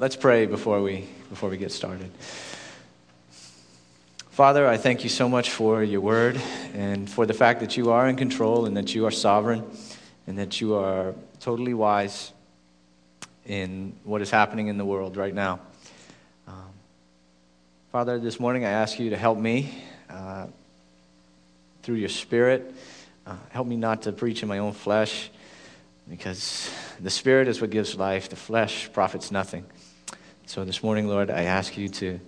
Let's pray before we, before we get started. Father, I thank you so much for your word and for the fact that you are in control and that you are sovereign and that you are totally wise in what is happening in the world right now. Um, Father, this morning I ask you to help me uh, through your Spirit. Uh, help me not to preach in my own flesh because the Spirit is what gives life, the flesh profits nothing. So this morning, Lord, I ask you to,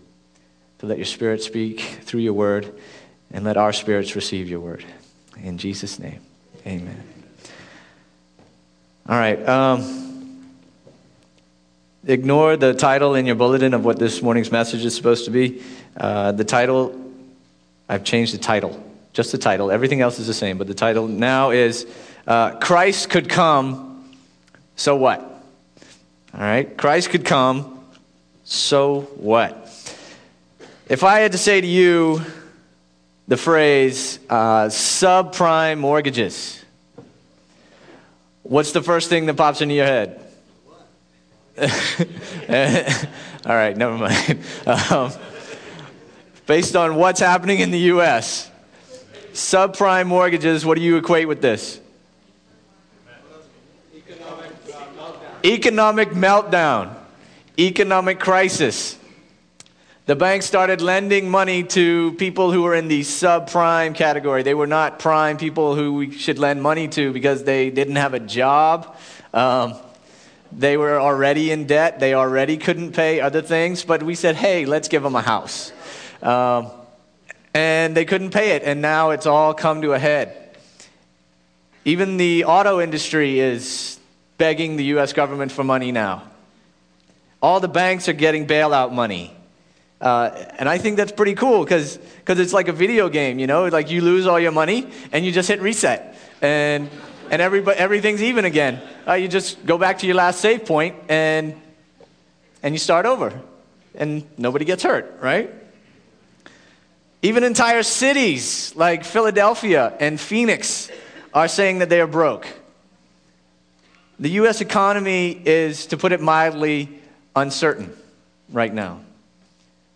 to let your Spirit speak through your word and let our spirits receive your word. In Jesus' name, amen. All right. Um, ignore the title in your bulletin of what this morning's message is supposed to be. Uh, the title, I've changed the title, just the title. Everything else is the same, but the title now is uh, Christ Could Come, So What? All right? Christ could come, so what? If I had to say to you the phrase uh, subprime mortgages, what's the first thing that pops into your head? All right, never mind. Um, based on what's happening in the U.S., subprime mortgages, what do you equate with this? Economic meltdown economic crisis. The bank started lending money to people who were in the subprime category. They were not prime people who we should lend money to because they didn't have a job. Um, they were already in debt. They already couldn't pay other things. But we said, hey, let's give them a house. Um, and they couldn't pay it. And now it's all come to a head. Even the auto industry is begging the U.S. government for money now. All the banks are getting bailout money. Uh, and I think that's pretty cool because it's like a video game, you know? Like you lose all your money and you just hit reset. And, and everybody, everything's even again. Uh, you just go back to your last save point and, and you start over. And nobody gets hurt, right? Even entire cities like Philadelphia and Phoenix are saying that they are broke. The U.S. economy is, to put it mildly, uncertain right now.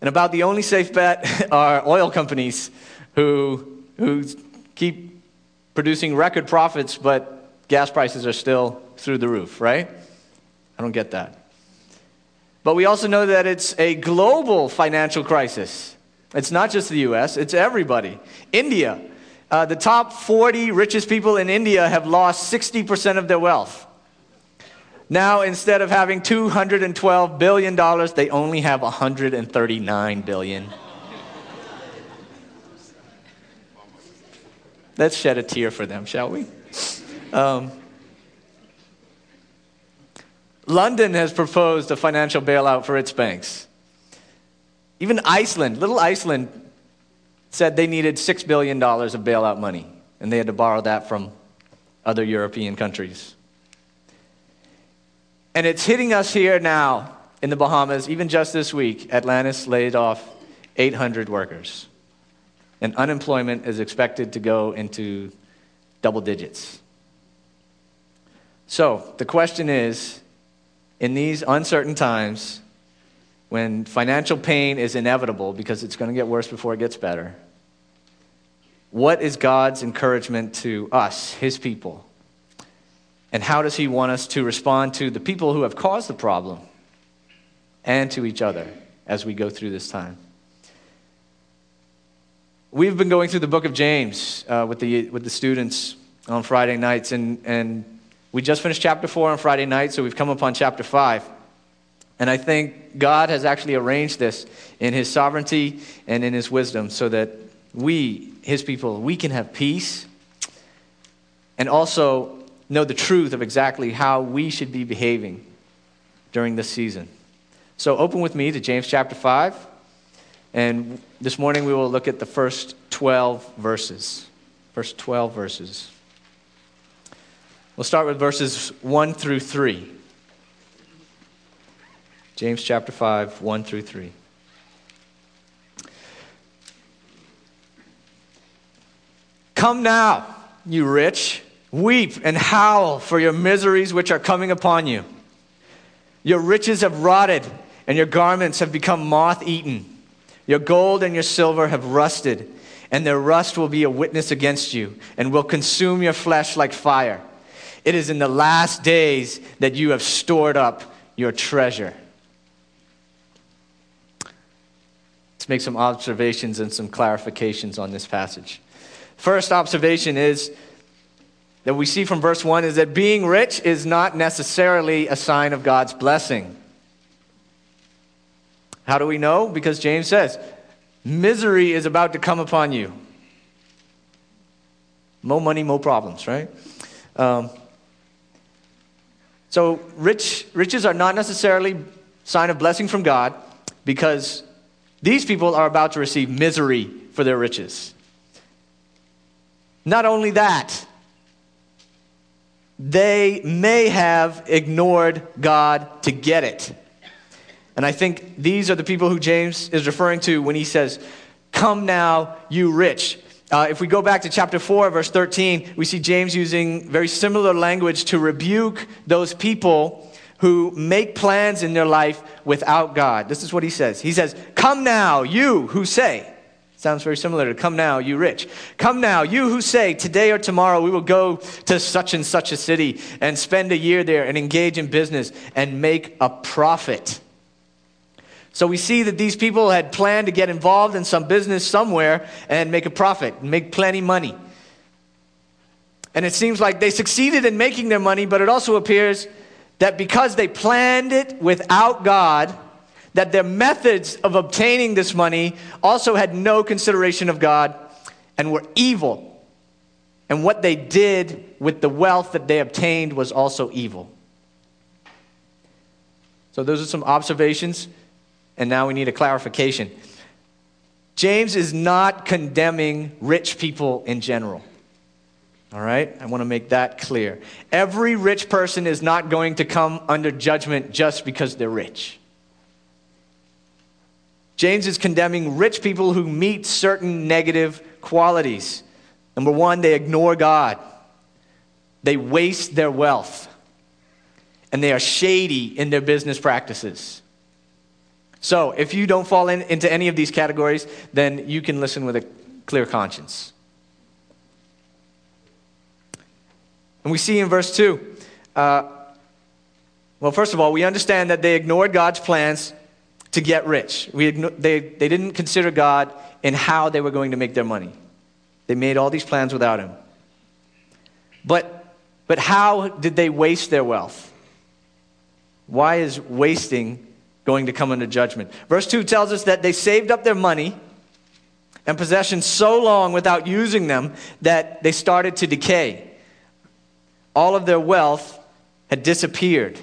And about the only safe bet are oil companies who, who keep producing record profits, but gas prices are still through the roof, right? I don't get that. But we also know that it's a global financial crisis. It's not just the US, it's everybody. India, uh, the top 40 richest people in India have lost 60% of their wealth. Now, instead of having $212 billion, they only have 139 billion. Let's shed a tear for them, shall we? Um, London has proposed a financial bailout for its banks. Even Iceland, little Iceland, said they needed $6 billion of bailout money, and they had to borrow that from other European countries. And it's hitting us here now in the Bahamas, even just this week. Atlantis laid off 800 workers. And unemployment is expected to go into double digits. So the question is in these uncertain times, when financial pain is inevitable because it's going to get worse before it gets better, what is God's encouragement to us, His people? And how does he want us to respond to the people who have caused the problem and to each other as we go through this time? We've been going through the book of James uh, with, the, with the students on Friday nights, and, and we just finished chapter 4 on Friday night, so we've come upon chapter 5. And I think God has actually arranged this in His sovereignty and in His wisdom so that we, His people, we can have peace and also know the truth of exactly how we should be behaving during this season. So, open with me to James chapter 5. And this morning we will look at the first 12 verses. First 12 verses. We'll start with verses 1 through 3. James chapter 5, 1 through 3. Come now, you rich Weep and howl for your miseries which are coming upon you. Your riches have rotted, and your garments have become moth eaten. Your gold and your silver have rusted, and their rust will be a witness against you, and will consume your flesh like fire. It is in the last days that you have stored up your treasure. Let's make some observations and some clarifications on this passage. First observation is that we see from verse 1 is that being rich is not necessarily a sign of God's blessing. How do we know? Because James says, misery is about to come upon you. More money, more problems, right? Um, so rich, riches are not necessarily sign of blessing from God because these people are about to receive misery for their riches. Not only that, they may have ignored God to get it. And I think these are the people who James is referring to when he says, Come now, you rich. Uh, if we go back to chapter 4, verse 13, we see James using very similar language to rebuke those people who make plans in their life without God. This is what he says. He says, Come now, you who say, Sounds very similar to come now, you rich. Come now, you who say, today or tomorrow we will go to such and such a city and spend a year there and engage in business and make a profit. So we see that these people had planned to get involved in some business somewhere and make a profit, make plenty money. And it seems like they succeeded in making their money, but it also appears that because they planned it without God, that their methods of obtaining this money also had no consideration of God and were evil. And what they did with the wealth that they obtained was also evil. So, those are some observations, and now we need a clarification. James is not condemning rich people in general. All right? I want to make that clear. Every rich person is not going to come under judgment just because they're rich. James is condemning rich people who meet certain negative qualities. Number one, they ignore God, they waste their wealth, and they are shady in their business practices. So, if you don't fall in, into any of these categories, then you can listen with a clear conscience. And we see in verse 2, uh, well, first of all, we understand that they ignored God's plans to get rich. We, they, they didn't consider God in how they were going to make their money. They made all these plans without Him. But, but how did they waste their wealth? Why is wasting going to come under judgment? Verse 2 tells us that they saved up their money and possessions so long without using them that they started to decay. All of their wealth had disappeared.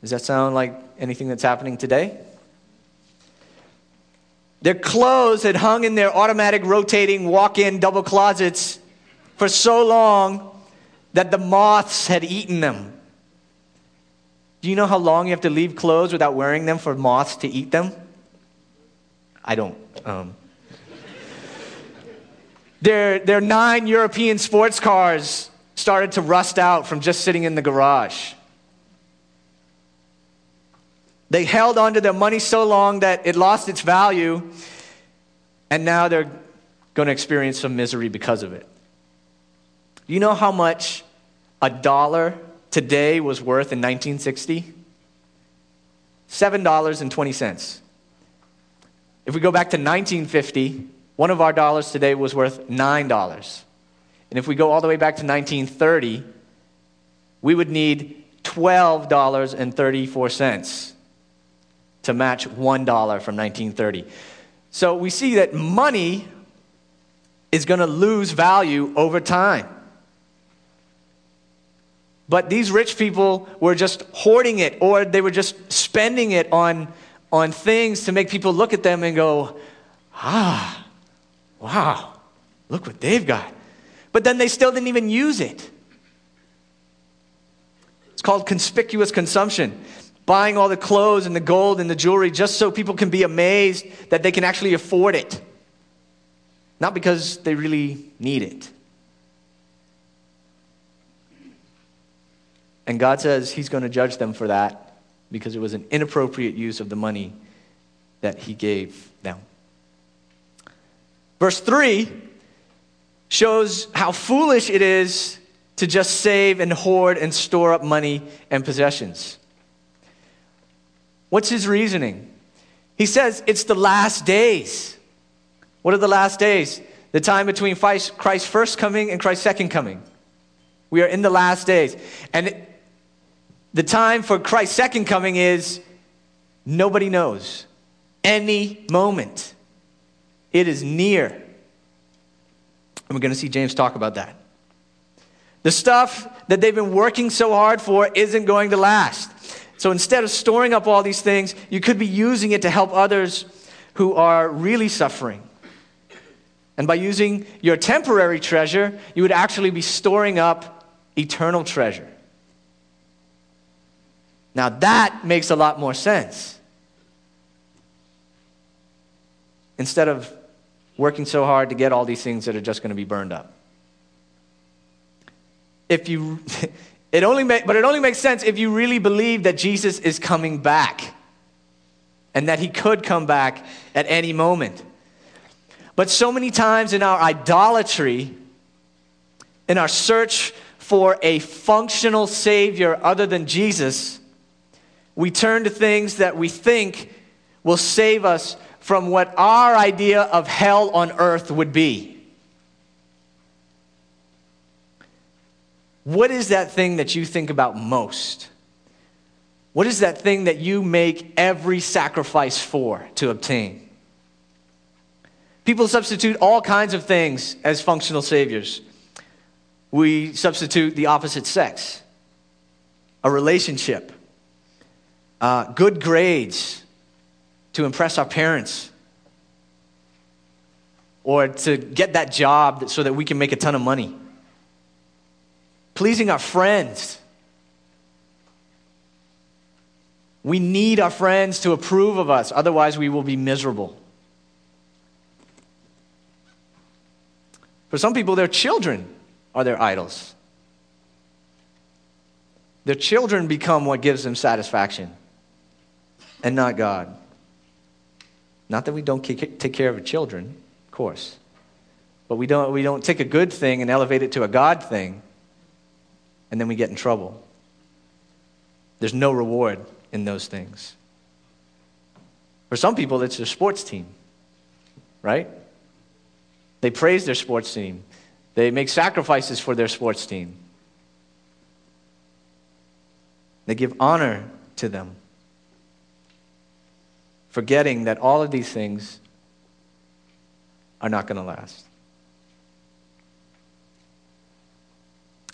Does that sound like anything that's happening today? Their clothes had hung in their automatic rotating walk in double closets for so long that the moths had eaten them. Do you know how long you have to leave clothes without wearing them for moths to eat them? I don't. Um. their, their nine European sports cars started to rust out from just sitting in the garage. They held onto their money so long that it lost its value, and now they're going to experience some misery because of it. You know how much a dollar today was worth in 1960? $7.20. If we go back to 1950, one of our dollars today was worth $9. And if we go all the way back to 1930, we would need $12.34 to match $1 from 1930. So we see that money is going to lose value over time. But these rich people were just hoarding it, or they were just spending it on, on things to make people look at them and go, ah, wow, look what they've got. But then they still didn't even use it. It's called conspicuous consumption buying all the clothes and the gold and the jewelry just so people can be amazed that they can actually afford it. Not because they really need it. And God says He's going to judge them for that because it was an inappropriate use of the money that he gave them. Verse 3 shows how foolish it is to just save and hoard and store up money and possessions. What's his reasoning? He says it's the last days. What are the last days? The time between Christ's first coming and Christ's second coming. We are in the last days. And the time for Christ's second coming is nobody knows. Any moment. It is near. And we're going to see James talk about that. The stuff that they've been working so hard for isn't going to last. So instead of storing up all these things, you could be using it to help others who are really suffering. And by using your temporary treasure, you would actually be storing up eternal treasure. Now that makes a lot more sense. Instead of working so hard to get all these things that are just going to be burned up. If you it only but it only makes sense if you really believe that Jesus is coming back and that he could come back at any moment. But so many times in our idolatry, in our search for a functional Savior other than Jesus, we turn to things that we think will save us from what our idea of hell on earth would be. What is that thing that you think about most? What is that thing that you make every sacrifice for to obtain? People substitute all kinds of things as functional saviors we substitute the opposite sex, a relationship, uh, good grades to impress our parents, or to get that job so that we can make a ton of money, pleasing our friends. We need our friends to approve of us, otherwise, we will be miserable. For some people, they're children are their idols. Their children become what gives them satisfaction and not God. Not that we don't take care of our children, of course, but we don't, we don't take a good thing and elevate it to a God thing, and then we get in trouble. There's no reward in those things. For some people, it's their sports team, right? They praise their sports team. They make sacrifices for their sports team. They give honor to them, forgetting that all of these things are not going to last.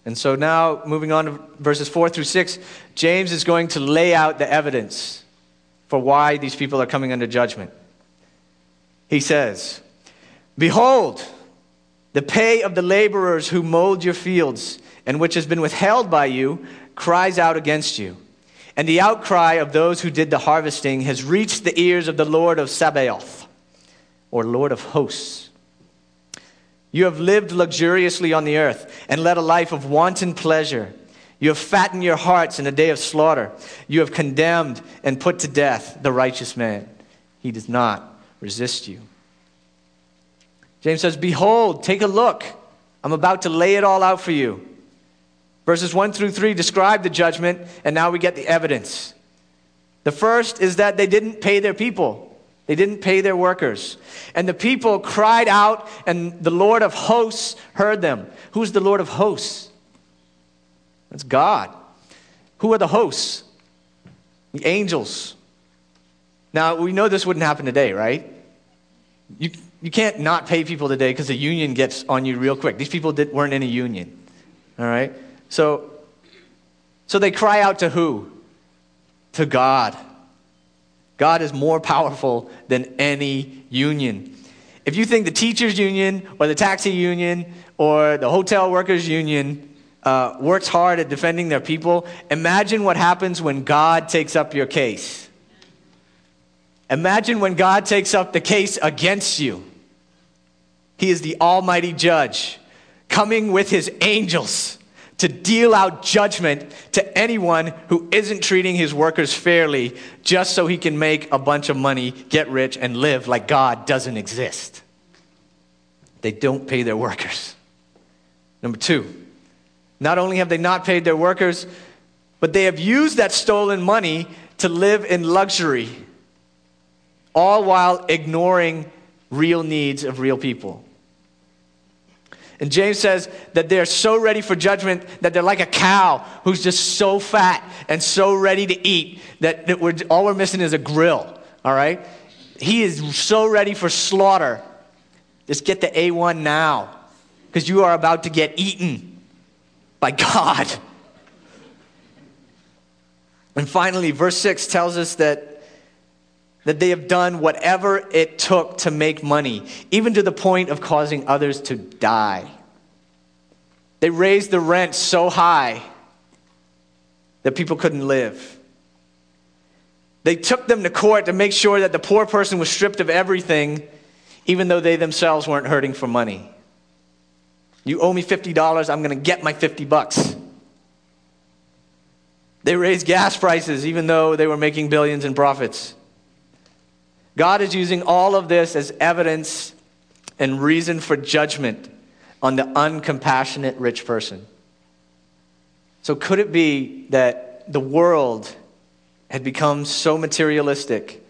And so now, moving on to verses 4 through 6, James is going to lay out the evidence for why these people are coming under judgment. He says, Behold, the pay of the laborers who mowed your fields and which has been withheld by you cries out against you. And the outcry of those who did the harvesting has reached the ears of the Lord of Sabaoth, or Lord of hosts. You have lived luxuriously on the earth and led a life of wanton pleasure. You have fattened your hearts in a day of slaughter. You have condemned and put to death the righteous man. He does not resist you. James says, Behold, take a look. I'm about to lay it all out for you. Verses 1 through 3 describe the judgment, and now we get the evidence. The first is that they didn't pay their people, they didn't pay their workers. And the people cried out, and the Lord of hosts heard them. Who's the Lord of hosts? That's God. Who are the hosts? The angels. Now, we know this wouldn't happen today, right? You, you can't not pay people today because the union gets on you real quick. These people did, weren't in a union. All right? So, so they cry out to who? To God. God is more powerful than any union. If you think the teachers' union or the taxi union or the hotel workers' union uh, works hard at defending their people, imagine what happens when God takes up your case. Imagine when God takes up the case against you. He is the Almighty Judge, coming with his angels to deal out judgment to anyone who isn't treating his workers fairly just so he can make a bunch of money, get rich, and live like God doesn't exist. They don't pay their workers. Number two, not only have they not paid their workers, but they have used that stolen money to live in luxury, all while ignoring real needs of real people. And James says that they're so ready for judgment that they're like a cow who's just so fat and so ready to eat that, that we're, all we're missing is a grill, all right? He is so ready for slaughter. Just get the A1 now because you are about to get eaten by God. And finally, verse 6 tells us that that they have done whatever it took to make money, even to the point of causing others to die. They raised the rent so high that people couldn't live. They took them to court to make sure that the poor person was stripped of everything, even though they themselves weren't hurting for money. You owe me $50, I'm going to get my 50 bucks. They raised gas prices even though they were making billions in profits. God is using all of this as evidence and reason for judgment on the uncompassionate rich person. So, could it be that the world had become so materialistic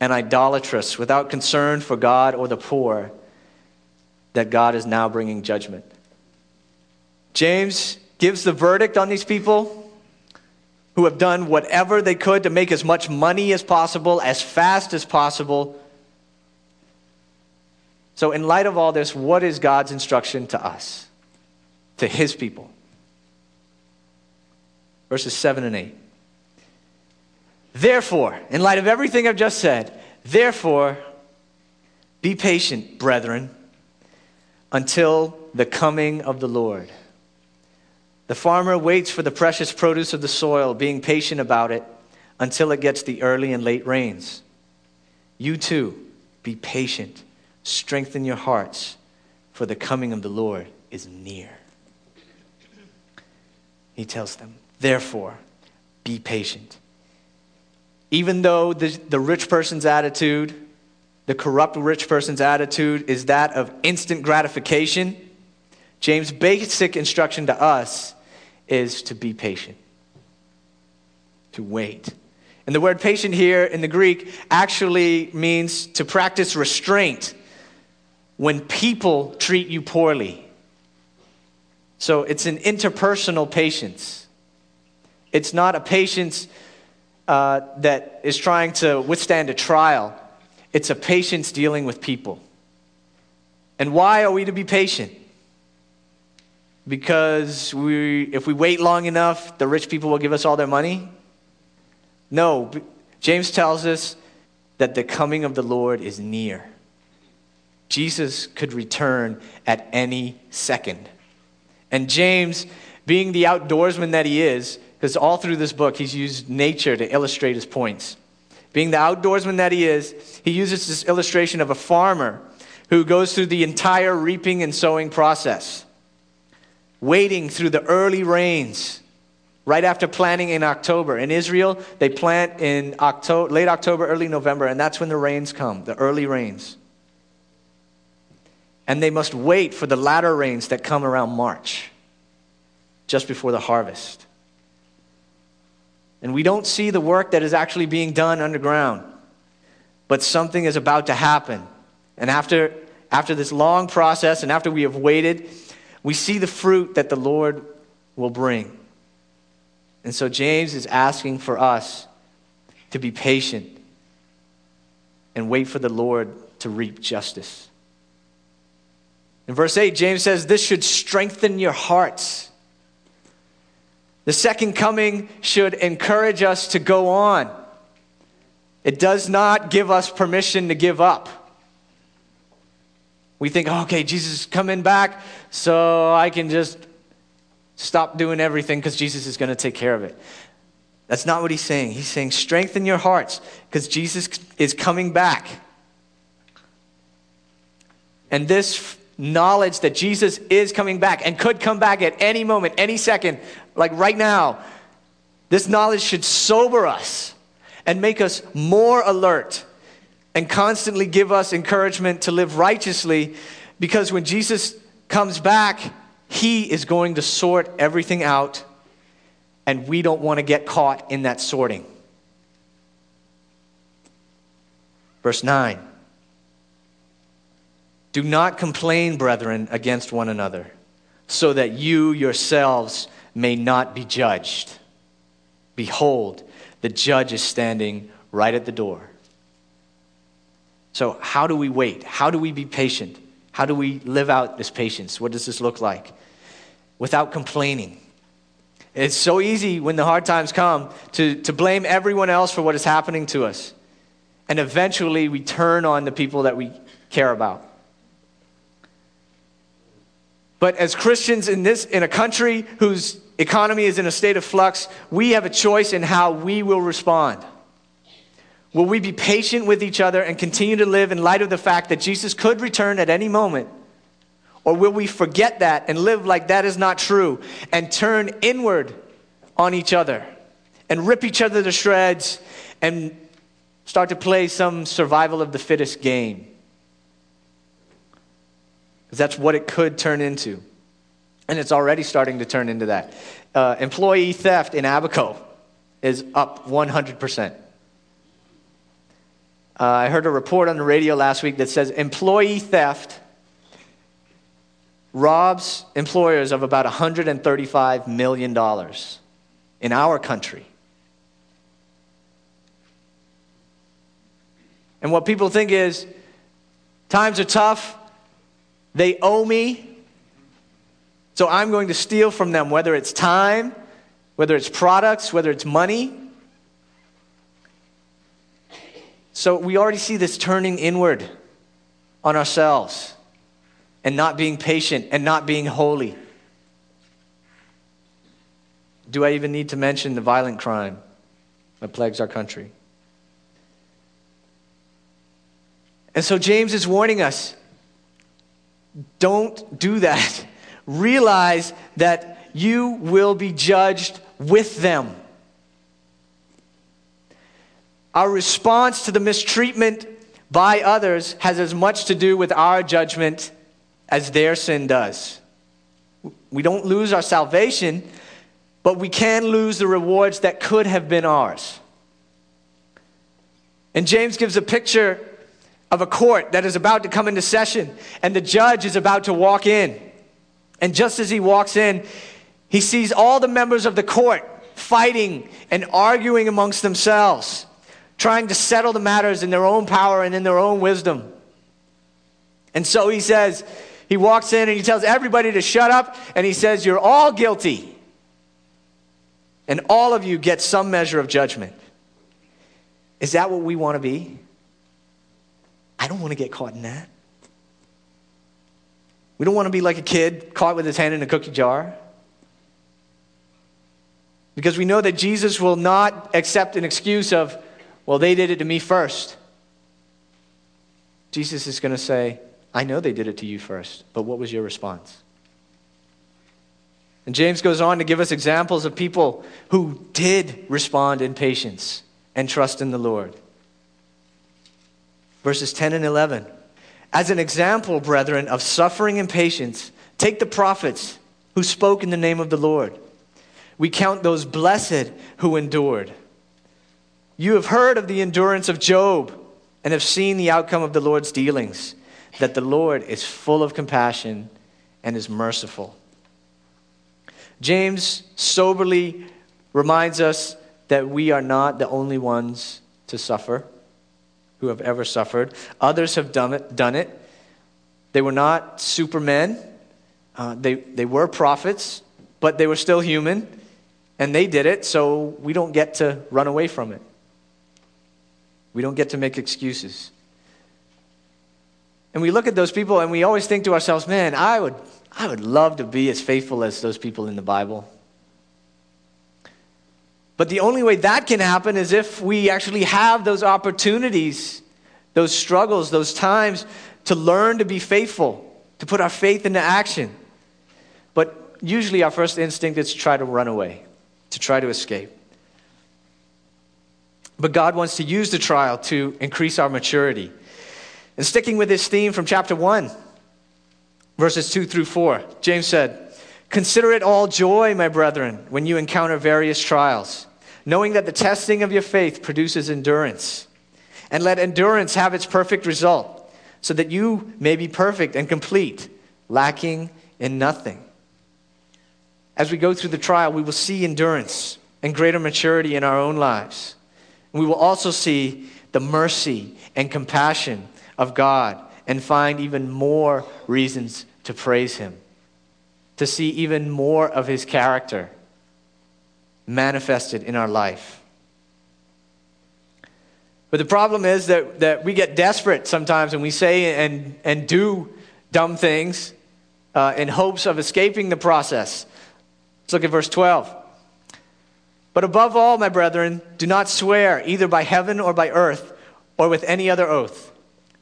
and idolatrous without concern for God or the poor that God is now bringing judgment? James gives the verdict on these people who have done whatever they could to make as much money as possible, as fast as possible. So, in light of all this, what is God's instruction to us, to his people? Verses 7 and 8. Therefore, in light of everything I've just said, therefore, be patient, brethren, until the coming of the Lord. The farmer waits for the precious produce of the soil, being patient about it until it gets the early and late rains. You too, be patient. Strengthen your hearts, for the coming of the Lord is near. He tells them, therefore, be patient. Even though the, the rich person's attitude, the corrupt rich person's attitude, is that of instant gratification, James' basic instruction to us is to be patient, to wait. And the word patient here in the Greek actually means to practice restraint when people treat you poorly. So it's an interpersonal patience. It's not a patience uh, that is trying to withstand a trial, it's a patience dealing with people. And why are we to be patient? Because we, if we wait long enough, the rich people will give us all their money? No. James tells us that the coming of the Lord is near. Jesus could return at any second. And James, being the outdoorsman that he is, because all through this book he's used nature to illustrate his points. Being the outdoorsman that he is, he uses this illustration of a farmer who goes through the entire reaping and sowing process waiting through the early rains right after planting in October. In Israel, they plant in October, late October, early November, and that's when the rains come, the early rains. And they must wait for the latter rains that come around March, just before the harvest. And we don't see the work that is actually being done underground, but something is about to happen. And after, after this long process, and after we have waited, we see the fruit that the Lord will bring. And so James is asking for us to be patient and wait for the Lord to reap justice. In verse 8, James says, This should strengthen your hearts. The second coming should encourage us to go on. It does not give us permission to give up. We think, oh, okay, Jesus is coming back, so I can just stop doing everything because Jesus is going to take care of it. That's not what he's saying. He's saying, strengthen your hearts because Jesus is coming back. And this knowledge that Jesus is coming back and could come back at any moment, any second, like right now, this knowledge should sober us and make us more alert and constantly give us encouragement to live righteously because when Jesus comes back, he is going to sort everything out, and we don't want to get caught in that sorting. Verse 9 Do not complain, brethren, against one another, so that you yourselves may not be judged. Behold, the judge is standing right at the door. So, how do we wait? How do we be patient? How do we live out this patience? What does this look like? Without complaining. It's so easy when the hard times come to, to blame everyone else for what is happening to us. And eventually we turn on the people that we care about. But as Christians in this in a country whose economy is in a state of flux, we have a choice in how we will respond. Will we be patient with each other and continue to live in light of the fact that Jesus could return at any moment? Or will we forget that and live like that is not true and turn inward on each other and rip each other to shreds and start to play some survival of the fittest game. Because that's what it could turn into. And it's already starting to turn into that. Uh, employee theft in Abaco is up 100%. Uh, I heard a report on the radio last week that says employee theft robs employers of about $135 million in our country. And what people think is times are tough, they owe me, so I'm going to steal from them, whether it's time, whether it's products, whether it's money. So we already see this turning inward on ourselves and not being patient and not being holy. Do I even need to mention the violent crime that plagues our country? And so James is warning us don't do that. Realize that you will be judged with them. Our response to the mistreatment by others has as much to do with our judgment as their sin does. We don't lose our salvation, but we can lose the rewards that could have been ours. And James gives a picture of a court that is about to come into session, and the judge is about to walk in. And just as he walks in, he sees all the members of the court fighting and arguing amongst themselves, trying to settle the matters in their own power and in their own wisdom. And so he says, he walks in and he tells everybody to shut up, and he says, You're all guilty. And all of you get some measure of judgment. Is that what we want to be? I don't want to get caught in that. We don't want to be like a kid caught with his hand in a cookie jar. Because we know that Jesus will not accept an excuse of, well, they did it to me first. Jesus is going to say, I know they did it to you first, but what was your response? And James goes on to give us examples of people who did respond in patience and trust in the Lord verses 10 and 11. As an example, brethren, of suffering and patience, take the prophets who spoke in the name of the Lord. We count those blessed who endured. You have heard of the endurance of Job and have seen the outcome of the Lord's dealings, that the Lord is full of compassion and is merciful. James soberly reminds us that we are not the only ones to suffer who have ever suffered. Others have done it. Done it. They were not supermen. Uh, they, they were prophets, but they were still human, and they did it, so we don't get to run away from it. We don't get to make excuses. And we look at those people and we always think to ourselves, man, I would, I would love to be as faithful as those people in the Bible. But the only way that can happen is if we actually have those opportunities, those struggles, those times to learn to be faithful to put our faith into action. But usually our first instinct is to try to run away, to try to escape. But God wants to use the trial to increase our maturity. And sticking with this theme from chapter 1, verses 2 through 4, James said, Consider it all joy, my brethren, when you encounter various trials, knowing that the testing of your faith produces endurance. And let endurance have its perfect result, so that you may be perfect and complete, lacking in nothing. As we go through the trial, we will see endurance and greater maturity in our own lives. We will also see the mercy and compassion of God and find even more reasons to praise Him, to see even more of His character manifested in our life. But the problem is that, that we get desperate sometimes and we say and, and do dumb things uh, in hopes of escaping the process. Let's look at verse 12. But above all, my brethren, do not swear either by heaven or by earth or with any other oath.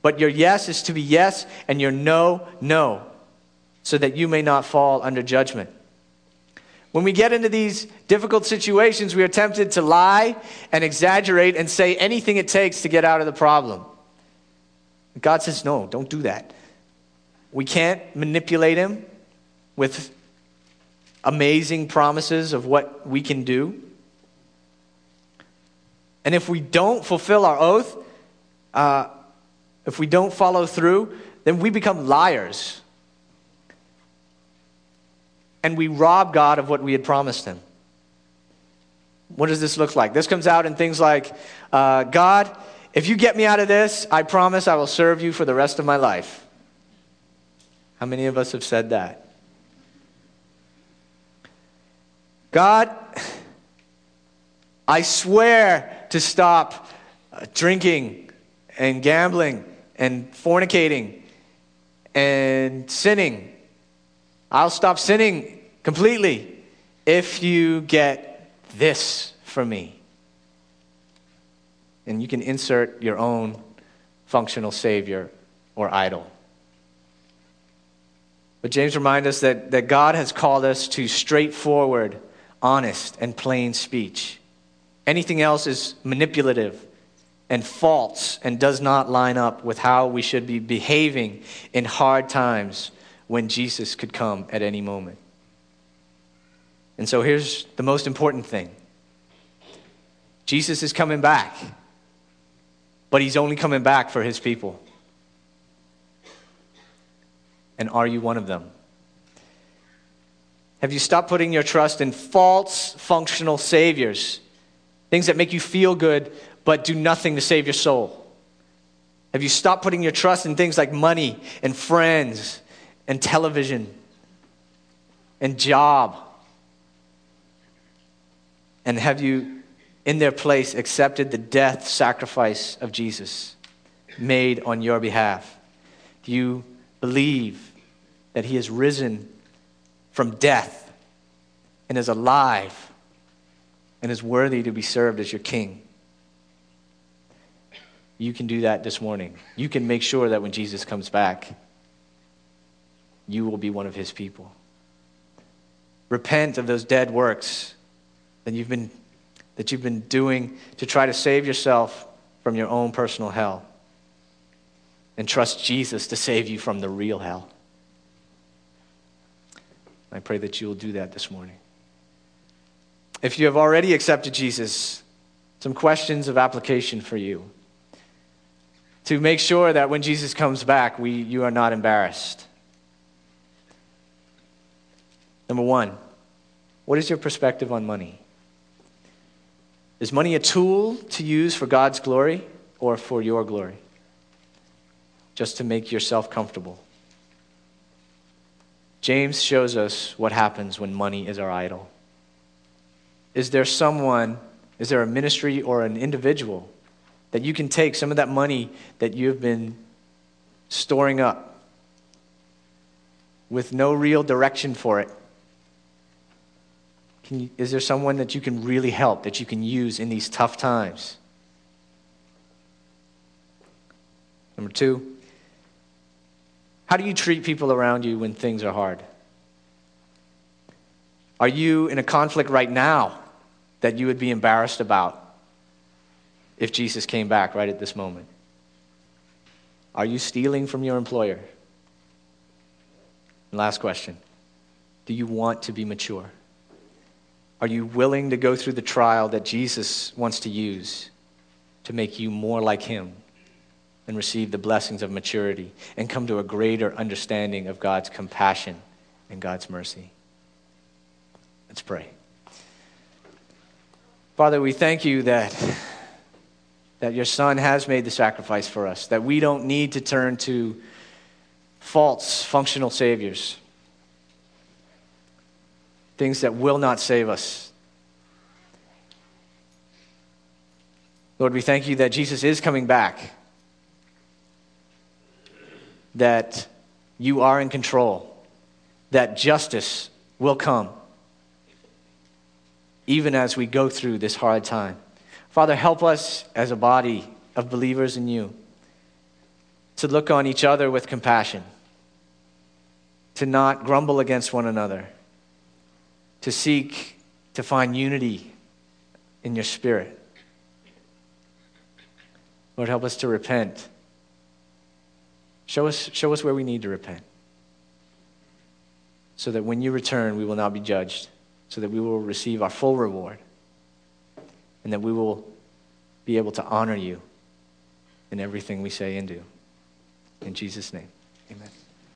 But your yes is to be yes and your no, no, so that you may not fall under judgment. When we get into these difficult situations, we are tempted to lie and exaggerate and say anything it takes to get out of the problem. God says, no, don't do that. We can't manipulate Him with amazing promises of what we can do. And if we don't fulfill our oath, uh, if we don't follow through, then we become liars. And we rob God of what we had promised Him. What does this look like? This comes out in things like uh, God, if you get me out of this, I promise I will serve you for the rest of my life. How many of us have said that? God, I swear to stop uh, drinking and gambling and fornicating and sinning. I'll stop sinning completely if you get this from me. And you can insert your own functional savior or idol. But James reminds us that, that God has called us to straightforward, honest, and plain speech. Anything else is manipulative and false and does not line up with how we should be behaving in hard times when Jesus could come at any moment. And so here's the most important thing Jesus is coming back, but he's only coming back for his people. And are you one of them? Have you stopped putting your trust in false functional saviors? Things that make you feel good but do nothing to save your soul? Have you stopped putting your trust in things like money and friends and television and job? And have you, in their place, accepted the death sacrifice of Jesus made on your behalf? Do you believe that he has risen from death and is alive and is worthy to be served as your king? You can do that this morning. You can make sure that when Jesus comes back, you will be one of his people. Repent of those dead works that you've been, that you've been doing to try to save yourself from your own personal hell. And trust Jesus to save you from the real hell. I pray that you will do that this morning. If you have already accepted Jesus, some questions of application for you to make sure that when Jesus comes back, we, you are not embarrassed. Number one, what is your perspective on money? Is money a tool to use for God's glory or for your glory? Just to make yourself comfortable. James shows us what happens when money is our idol. Is there someone, is there a ministry or an individual that you can take some of that money that you've been storing up with no real direction for it. You, is there someone that you can really help, that you can use in these tough times? Number two, How do you treat people around you when things are hard? Are you in a conflict right now that you would be embarrassed about if Jesus came back right at this moment? Are you stealing from your employer? And last question Do you want to be mature? Are you willing to go through the trial that Jesus wants to use to make you more like Him and receive the blessings of maturity and come to a greater understanding of God's compassion and God's mercy? Let's pray. Father, we thank you that, that your Son has made the sacrifice for us, that we don't need to turn to false, functional saviors things that will not save us. Lord, we thank you that Jesus is coming back, that you are in control, that justice will come, even as we go through this hard time. Father, help us as a body of believers in you to look on each other with compassion, to not grumble against one another to seek to find unity in your spirit. Lord, help us to repent. Show us, show us where we need to repent. So that when you return, we will not be judged, so that we will receive our full reward, and that we will be able to honor you in everything we say and do. In Jesus' name, amen.